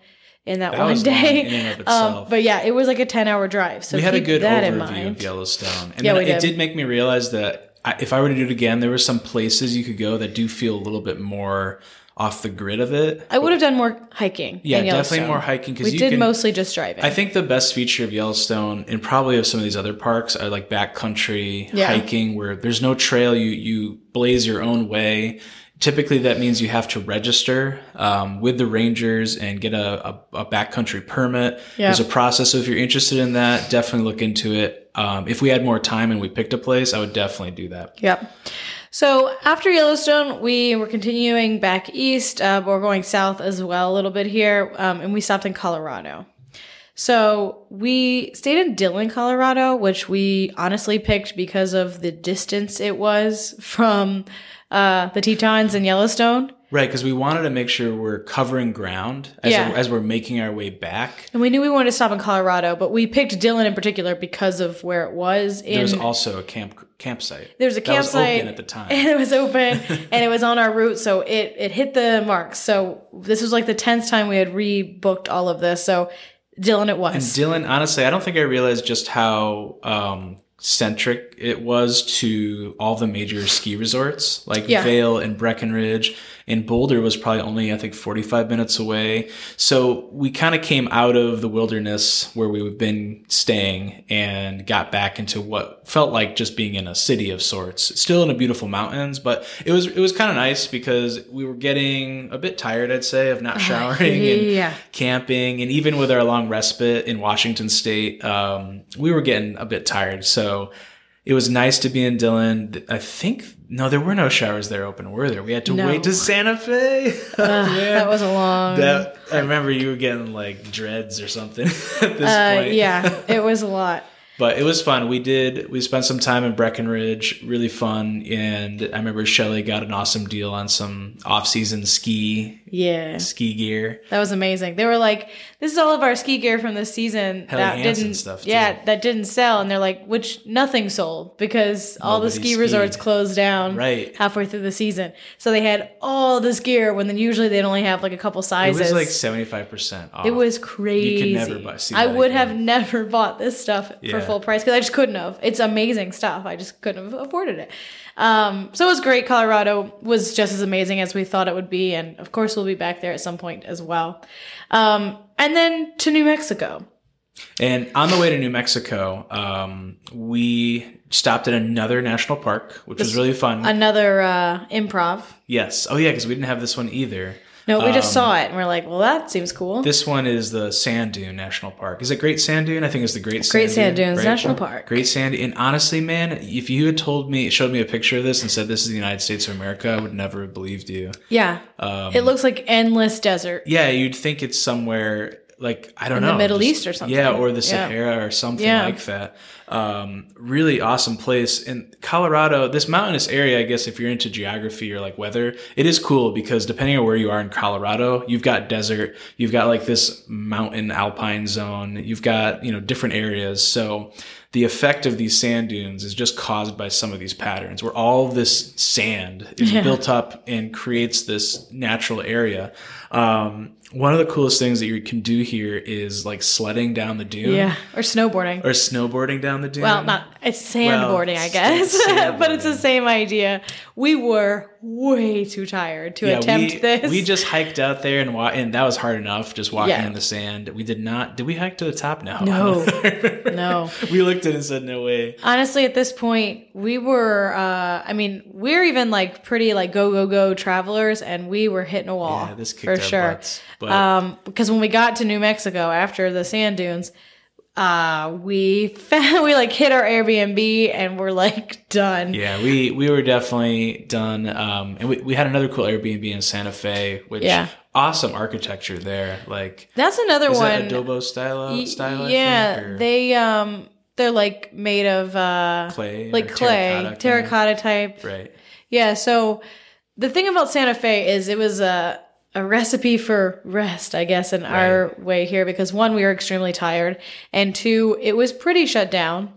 in that, That one day. in and of um, but yeah, it was like a ten hour drive. So we had a good that overview of Yellowstone, and Yeah, it did. did make me realize that I, if I were to do it again, there were some places you could go that do feel a little bit more off the grid of it. I would have done more hiking. Yeah, definitely more hiking because We you did can. mostly just driving. I think the best feature of Yellowstone and probably of some of these other parks are like backcountry Yeah. hiking where there's no trail. You you blaze your own way. Typically, that means you have to register um, with the rangers and get a, a, a backcountry permit. Yeah. There's a process. So if you're interested in that, definitely look into it. Um, if we had more time and we picked a place, I would definitely do that. Yep. So after Yellowstone, we were continuing back east, uh, we're going south as well a little bit here, um, and we stopped in Colorado. So we stayed in Dillon, Colorado, which we honestly picked because of the distance it was from uh, the Tetons and Yellowstone. Right, because we wanted to make sure we're covering ground as, Yeah. as we're making our way back. And we knew we wanted to stop in Colorado, but we picked Dillon in particular because of where it was. In There was also a camp campsite. There was a that was campsite open at the time. and it was open and it was on our route so it it hit the mark so this was like the 10th time we had rebooked all of this so Dillon it was And Dillon, honestly, I don't think I realized just how um, centric it was to all the major ski resorts, like Yeah. Vail and Breckenridge. And Boulder was probably only, I think, 45 minutes away. So we kind of came out of the wilderness where we've been staying and got back into what felt like just being in a city of sorts. Still in the beautiful mountains, but it was it was kind of nice because we were getting a bit tired, I'd say, of not showering and camping and even with our long respite in Washington State, um, we were getting a bit tired. So it was nice to be in Dillon. I think no, there were no showers there open, were there? We had to No. wait to Santa Fe. Oh, that was a long That I remember you were getting like dreads or something at this uh, point. yeah it was a lot But it was fun. We did. We spent some time in Breckenridge. Really fun. And I remember Shelly got an awesome deal on some off-season ski yeah ski gear. that was amazing they were like this is all of our ski gear from this season Helly that Hansen didn't stuff, too. yeah that didn't sell and they're like which nothing sold because all the ski skied. resorts closed down Right. halfway through the season so they had all this gear when then usually they'd only have like a couple sizes. It was like seventy-five percent off. It was crazy. You could never buy- I would again. have never bought this stuff Yeah. for full price because I just couldn't have. It's amazing stuff. I just couldn't have afforded it. Um, so it was great. Colorado was just as amazing as we thought it would be, and of course we'll be back there at some point as well. Um, and then to New Mexico. And on the way to New Mexico, um, we stopped at another national park, which was really fun. Another uh, improv. yes. Oh yeah, because we didn't have this one either. No, we just saw it and we're like, well, that seems cool. Um, This one is the Sand Dune National Park. Is it Great Sand Dune? I think it's the Great Sand Great Sand Dune, Dunes right? National Park. Great Sand. And honestly, man, if you had told me, showed me a picture of this and said this is the United States of America, I would never have believed you. Yeah, Um, it looks like endless desert. yeah, you'd think it's somewhere like I don't In know the Middle East or something. Yeah, or the Yeah. Sahara or something Yeah. like that. Um, really awesome place in Colorado. This mountainous area, I guess, if you're into geography or like weather, it is cool because depending on where you are in Colorado, you've got desert, you've got like this mountain alpine zone, you've got you know different areas. So the effect of these sand dunes is just caused by some of these patterns where all this sand is Yeah. built up and creates this natural area. Um, one of the coolest things that you can do here is like sledding down the dune Yeah, or snowboarding. or snowboarding down the dune. Well, not it's sandboarding, I guess, it's but it's the same idea. We were way too tired to attempt we, this. we just hiked out there and wa- and that was hard enough just walking Yeah. in the sand. We did not. Did we hike to the top? No. No. no. we looked at it and said no way. Honestly, at this point, we were. uh I mean, we're even like pretty like go go go travelers, and we were hitting a wall Yeah, this for sure. butts, but- um, because when we got to New Mexico after the sand dunes. Uh, we found, we like hit our Airbnb and we're like done. Yeah, we we were definitely done. Um, and we, we had another cool Airbnb in Santa Fe, which Yeah. awesome architecture there. Like That's another is one. that adobe style style? Yeah, think, they um they're like made of uh clay, like clay, terracotta terracotta, type. Right. Yeah, so the thing about Santa Fe is it was a a recipe for rest, I guess, in our way here because one, we were extremely tired, and two, it was pretty shut down.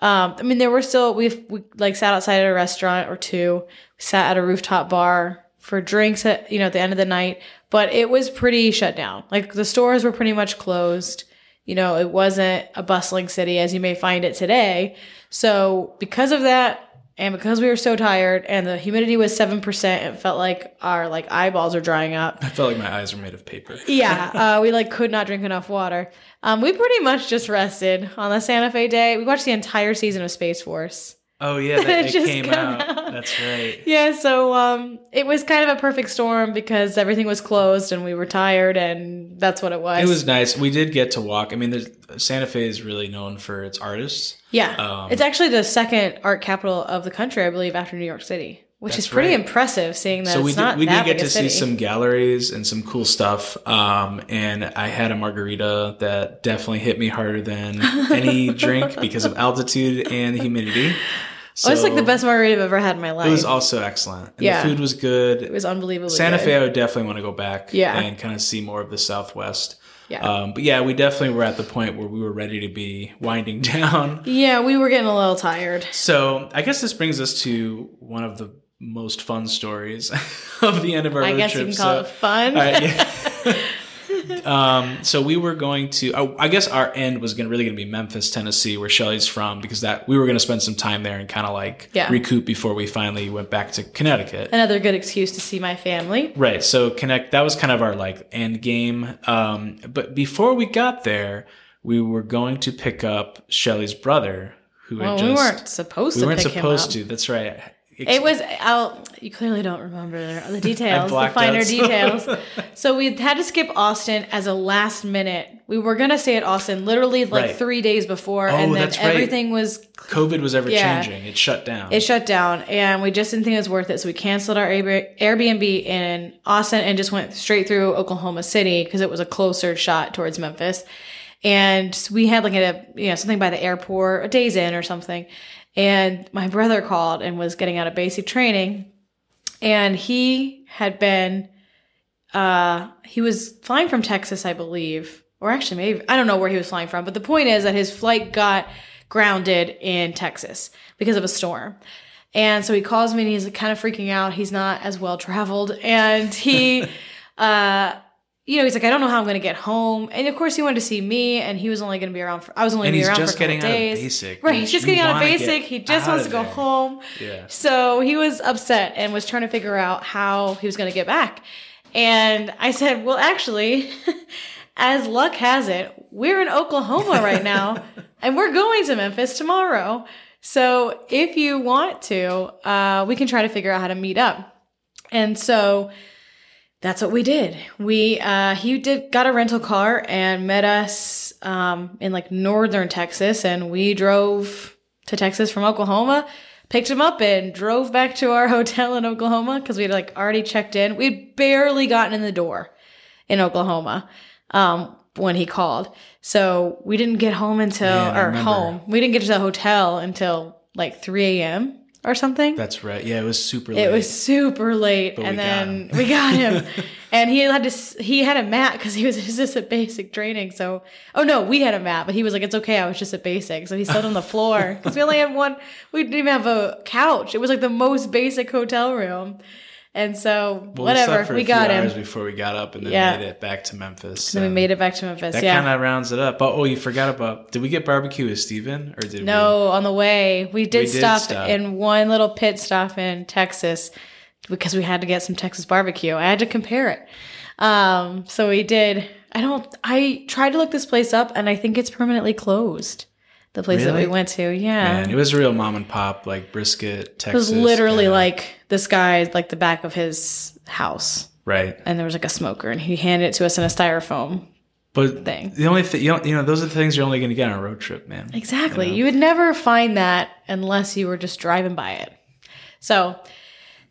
Um, I mean, there were still we we like sat outside at a restaurant or two, sat at a rooftop bar for drinks at you know at the end of the night, but it was pretty shut down. Like the stores were pretty much closed. You know, it wasn't a bustling city as you may find it today. So because of that, and because we were so tired, and the humidity was seven percent, it felt like our like eyeballs are drying up. I felt like my eyes were made of paper. Yeah, uh, we like could not drink enough water. Um, we pretty much just rested on the Santa Fe day. We watched the entire season of Space Force. Oh yeah, that, It just came out. out. That's right. Yeah, so um, it was kind of a perfect storm because everything was closed and we were tired, and that's what it was. It was nice. We did get to walk. I mean, Santa Fe is really known for its artists. yeah. um, it's actually the second art capital of the country, I believe, after New York City, which is pretty right. impressive seeing that so we did, we did get to see some galleries and some cool stuff. Um, and I had a margarita that definitely hit me harder than any drink because of altitude and humidity. So Oh, it's like the best margarita I've ever had in my life. It was also excellent. And Yeah. the food was good. It was unbelievable. Santa good. Fe, I would definitely want to go back Yeah. and kind of see more of the Southwest. Yeah. Um, but yeah, we definitely were at the point where we were ready to be winding down. Yeah, we were getting a little tired. So I guess this brings us to one of the most fun stories of the end of our I road guess trip. you can call so, it fun. right, yeah. um, so we were going to. I I guess our end was going to really going to be Memphis, Tennessee, where Shelly's from, because that we were going to spend some time there and kind of like Yeah. recoup before we finally went back to Connecticut. Another good excuse to see my family. Right. So connect. That was kind of our like end game. Um, but before we got there, we were going to pick up Shelly's brother, who Well, had just we weren't supposed we to weren't pick supposed him up. to. That's right. It was out. You clearly don't remember the details, the finer out, so- details. So we had to skip Austin as a last minute. We were gonna stay at Austin literally like Right. three days before, Oh, and then that's right. everything was COVID was ever Yeah. changing. It shut down. it shut down, and we just didn't think it was worth it. So we canceled our Airbnb in Austin and just went straight through Oklahoma City because it was a closer shot towards Memphis. And we had like a you know something by the airport, a days in or something. And my brother called and was getting out of basic training, and he had been uh he was flying from Texas, I believe, or actually maybe I don't know where he was flying from, but the point is that his flight got grounded in Texas because of a storm. And so he calls me and he's kind of freaking out. He's not as well traveled and he uh you know, he's like, I don't know how I'm going to get home. And of course, he wanted to see me, and he was only going to be around for, I was only going to be around just for a couple getting out days. of basic. Right, he's just getting out of basic. He just wants to go there. home. Yeah. So he was upset and was trying to figure out how he was going to get back. And I said, Well, actually, as luck has it, we're in Oklahoma right now and we're going to Memphis tomorrow. So if you want to, uh, we can try to figure out how to meet up. And so that's what we did. We uh, he did got a rental car and met us um, in like northern Texas, and we drove to Texas from Oklahoma. Picked him up and drove back to our hotel in Oklahoma because we'd like already checked in. We'd barely gotten in the door in Oklahoma um, when he called, so we didn't get home until Man, or home. We didn't get to the hotel until like three a.m. or something. That's right. Yeah, it was super late. It was super late, But and we got then him. we got him, and he had to he had a mat because he was just at basic training. So, oh no, we had a mat, but he was like, "It's okay, I was just at basic." So he slept on the floor because we only had one. We didn't even have a couch. It was like the most basic hotel room, and so Well, we whatever, we few got him. before we got up and then Yeah. made it back to Memphis. Then we made it back to Memphis. That yeah. kind of rounds it up. Oh, oh, you forgot about. Did we get barbecue with Steven? Or did we? No, on the way. We did, We did stop, stop. in one little pit stop in Texas because we had to get some Texas barbecue. I had to compare it. Um, so we did. I don't I tried to look this place up and I think it's permanently closed. The place that we went to. Yeah. Man, it was a real mom and pop, like brisket, Texas. it was literally kinda- like this guy like the back of his house. right. And there was like a smoker and he handed it to us in a styrofoam But thing. the only thing you know, you know, those are the things you're only going to get on a road trip, man. Exactly. You would never find that unless you were just driving by it. So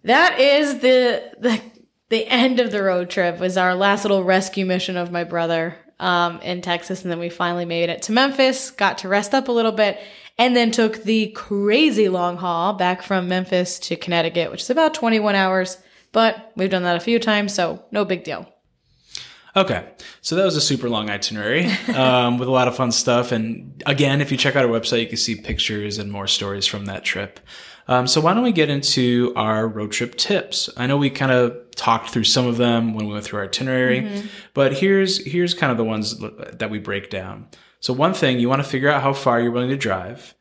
that is the the the end of the road trip was our last little rescue mission of my brother um, in Texas, and then we finally made it to Memphis, got to rest up a little bit, and then took the crazy long haul back from Memphis to Connecticut, which is about 21 hours. But we've done that a few times, so no big deal. Okay, so that was a super long itinerary um, with a lot of fun stuff. And again, if you check out our website, you can see pictures and more stories from that trip. Um, so why don't we get into our road trip tips? I know we kind of talked through some of them when we went through our itinerary, but here's here's kind of the ones that we break down. So one thing you want to figure out how far you're willing to drive.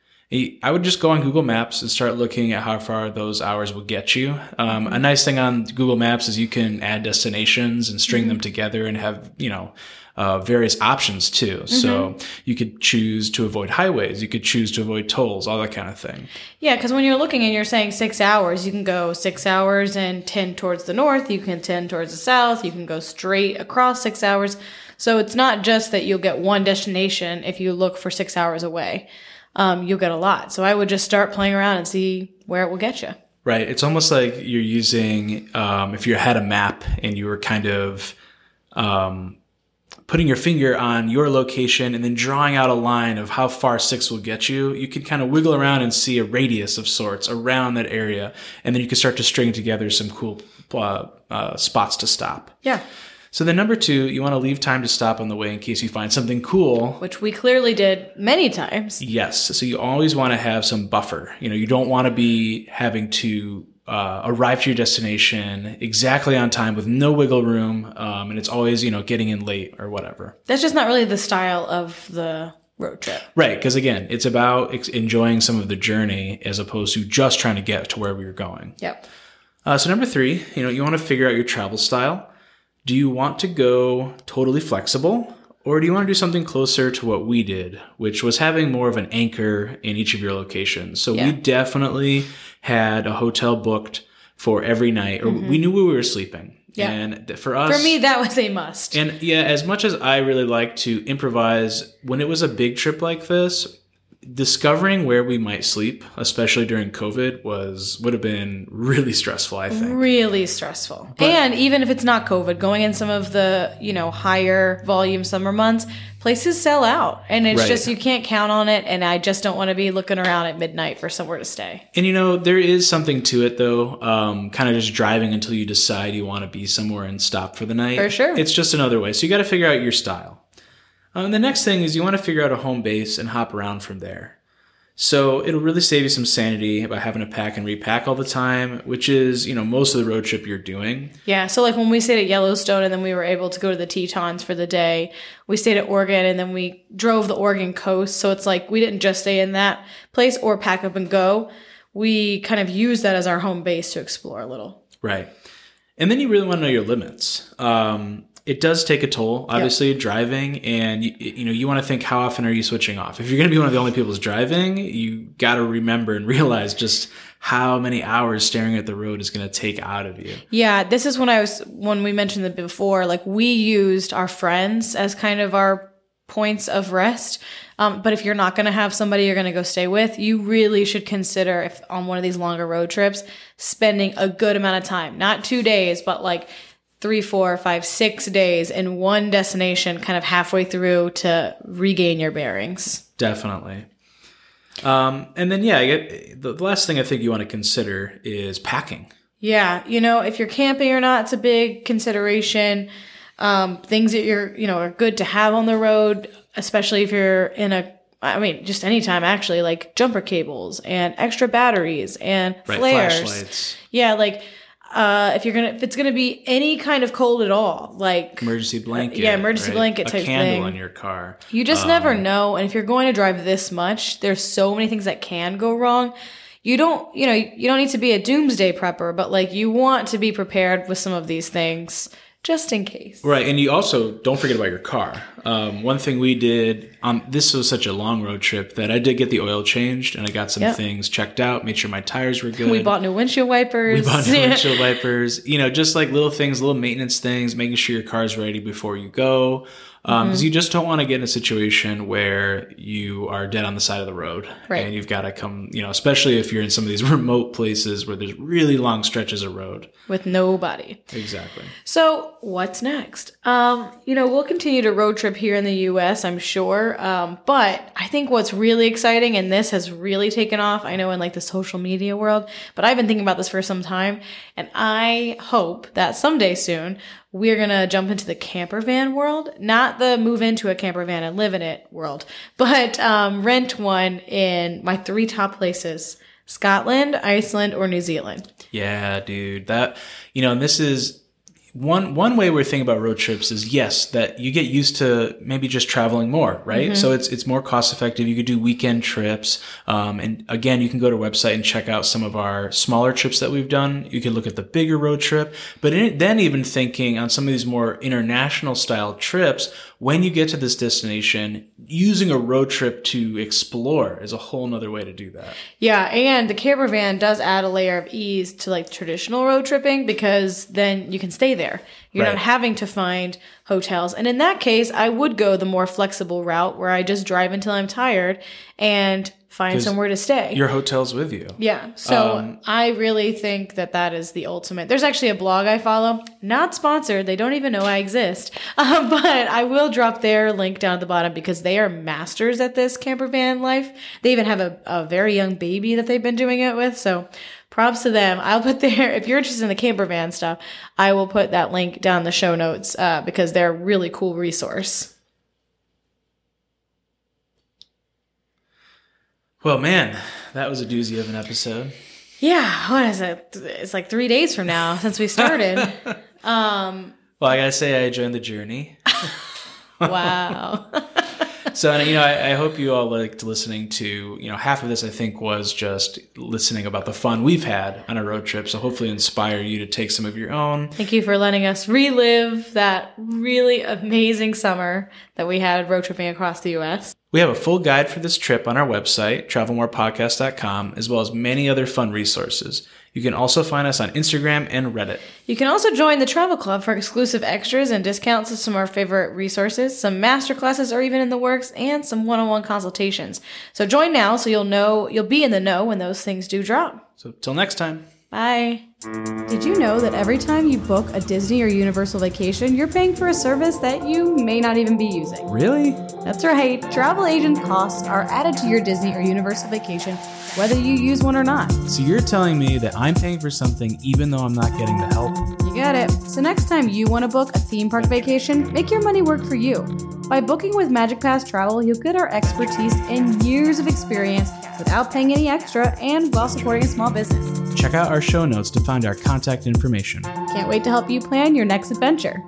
I would just go on Google Maps and start looking at how far those hours will get you. Um, a nice thing on Google Maps is you can add destinations and string them together and have, you know, uh, various options too. So you could choose to avoid highways, you could choose to avoid tolls, all that kind of thing. Yeah, because when you're looking and you're saying six hours, you can go six hours and tend towards the north, you can tend towards the south, you can go straight across six hours. So it's not just that you'll get one destination if you look for six hours away. Um, you'll get a lot. So I would just start playing around and see where it will get you. Right. It's almost like you're using, um, if you had a map and you were kind of um, putting your finger on your location and then drawing out a line of how far six will get you, you can kind of wiggle around and see a radius of sorts around that area. And then you can start to string together some cool uh, uh, spots to stop. Yeah. So then number two, you want to leave time to stop on the way in case you find something cool. Which we clearly did many times. Yes. So you always want to have some buffer. You know, you don't want to be having to uh, arrive to your destination exactly on time with no wiggle room, um, and it's always you know getting in late or whatever. That's just not really the style of the road trip. Right, because again, it's about ex- enjoying some of the journey as opposed to just trying to get to wherever you're going. Yep. Uh, so number three, you know, you want to figure out your travel style. Do you want to go totally flexible? Or do you want to do something closer to what we did, which was having more of an anchor in each of your locations? So Yeah. we definitely had a hotel booked for every night, or we knew where we were sleeping. Mm-hmm. Yeah. And for us, For me, that was a must. and yeah, as much as I really like to improvise, when it was a big trip like this, discovering where we might sleep, especially during COVID, was would have been really stressful. I think. really stressful. and even if it's not COVID, going in some of the, you know, higher volume summer months, places sell out. And it's Right. just you can't count on it and I just don't want to be looking around at midnight for somewhere to stay. And you know, there is something to it though. Um, kind of just driving until you decide you want to be somewhere and stop for the night. For sure. It's just another way. So you got to figure out your style. Um, the next thing is you want to figure out a home base and hop around from there. So it'll really save you some sanity by having to pack and repack all the time, which is, you know, most of the road trip you're doing. Yeah, so like when we stayed at Yellowstone and then we were able to go to the Tetons for the day, we stayed at Oregon and then we drove the Oregon coast. So it's like we didn't just stay in that place or pack up and go. We kind of used that as our home base to explore a little. Right. And then you really want to know your limits. Um, it does take a toll, obviously, driving, and you, you know you want to think how often are you switching off. If you're going to be one of the only people who's driving, you got to remember and realize just how many hours staring at the road is going to take out of you. Yeah, this is when I was when we mentioned that before. Like we used our friends as kind of our points of rest. Um, but if you're not going to have somebody you're going to go stay with, you really should consider if on one of these longer road trips, spending a good amount of time, not two days, but like three, four, five, six days in one destination, kind of halfway through to regain your bearings. Definitely. Um, and then yeah, get, the, the last thing I think you want to consider is packing. Yeah, you know, if you're camping or not, it's a big consideration. Um, things that you're, you know, are good to have on the road, especially if you're in a, I mean, just anytime actually, like jumper cables and extra batteries and Right, flares. flashlights, Yeah, like uh, if you're gonna, if it's gonna be any kind of cold at all, like emergency blanket. yeah, emergency right? blanket a type candle thing. in your car. you just never know. And if you're going to drive this much, there's so many things that can go wrong. You don't, you know, you don't need to be a doomsday prepper, but like you want to be prepared with some of these things just in case. Right, and you also don't forget about your car. Um, one thing we did on this was such a long road trip that I did get the oil changed and I got some Yep. things checked out, made sure my tires were good. We bought new windshield wipers. We bought new windshield wipers. You know, just like little things, little maintenance things, making sure your car's ready before you go. Because Mm-hmm. you just don't want to get in a situation where you are dead on the side of the road, Right. and you've got to come. You know, especially if you're in some of these remote places where there's really long stretches of road. with nobody. Exactly. So what's next? Um, you know, we'll continue to road trip here in the U.S. I'm sure, um, but I think what's really exciting, and this has really taken off. I know in like the social media world, but I've been thinking about this for some time, and I hope that someday soon we're gonna jump into the camper van world, not the move into a camper van and live in it world, but um, rent one in my three top places: Scotland, Iceland, or New Zealand. Yeah, dude. That you know, and this is one one way we're thinking about road trips is yes, that you get used to maybe just traveling more, right? So it's it's more cost effective. You could do weekend trips, um, and again, you can go to our website and check out some of our smaller trips that we've done. You can look at the bigger road trip, but in, then even thinking on some of these more international style trips, when you get to this destination, using a road trip to explore is a whole nother way to do that. Yeah, and the camper van does add a layer of ease to like traditional road tripping because then you can stay there. You're Right. not having to find hotels. And in that case, I would go the more flexible route where I just drive until I'm tired and find somewhere to stay. Your hotel's with you. Yeah. So Um, I really think that that is the ultimate. There's actually a blog I follow, not sponsored. They don't even know I exist. Um, but I will drop their link down at the bottom because they are masters at this camper van life. They even have a, a very young baby that they've been doing it with. So props to them. I'll put their, if you're interested in the camper van stuff, I will put that link down in the show notes uh, because they're a really cool resource. Well, man, that was a doozy of an episode. Yeah. What is it? It's like three days from now since we started. um, Well, I gotta say, I joined the journey. wow. So, you know, I, I hope you all liked listening to, you know, half of this I think was just listening about the fun we've had on a road trip. So hopefully inspire you to take some of your own. Thank you for letting us relive that really amazing summer that we had road tripping across the US. We have a full guide for this trip on our website, travelmorepodcast.com, as well as many other fun resources. You can also find us on Instagram and Reddit. You can also join the travel club for exclusive extras and discounts of some of our favorite resources. Some master classes are even in the works and some one-on-one consultations. So join now so you'll know you'll be in the know when those things do drop. So till next time. Bye. Did you know that every time you book a Disney or Universal vacation, you're paying for a service that you may not even be using? Really? That's right. Travel agent costs are added to your Disney or Universal vacation, whether you use one or not. So you're telling me that I'm paying for something even though I'm not getting the help? Got it. So next time you want to book a theme park vacation, make your money work for you. By booking with Magic Pass Travel, you'll get our expertise and years of experience without paying any extra and while supporting a small business. Check out our show notes to find our contact information. Can't wait to help you plan your next adventure.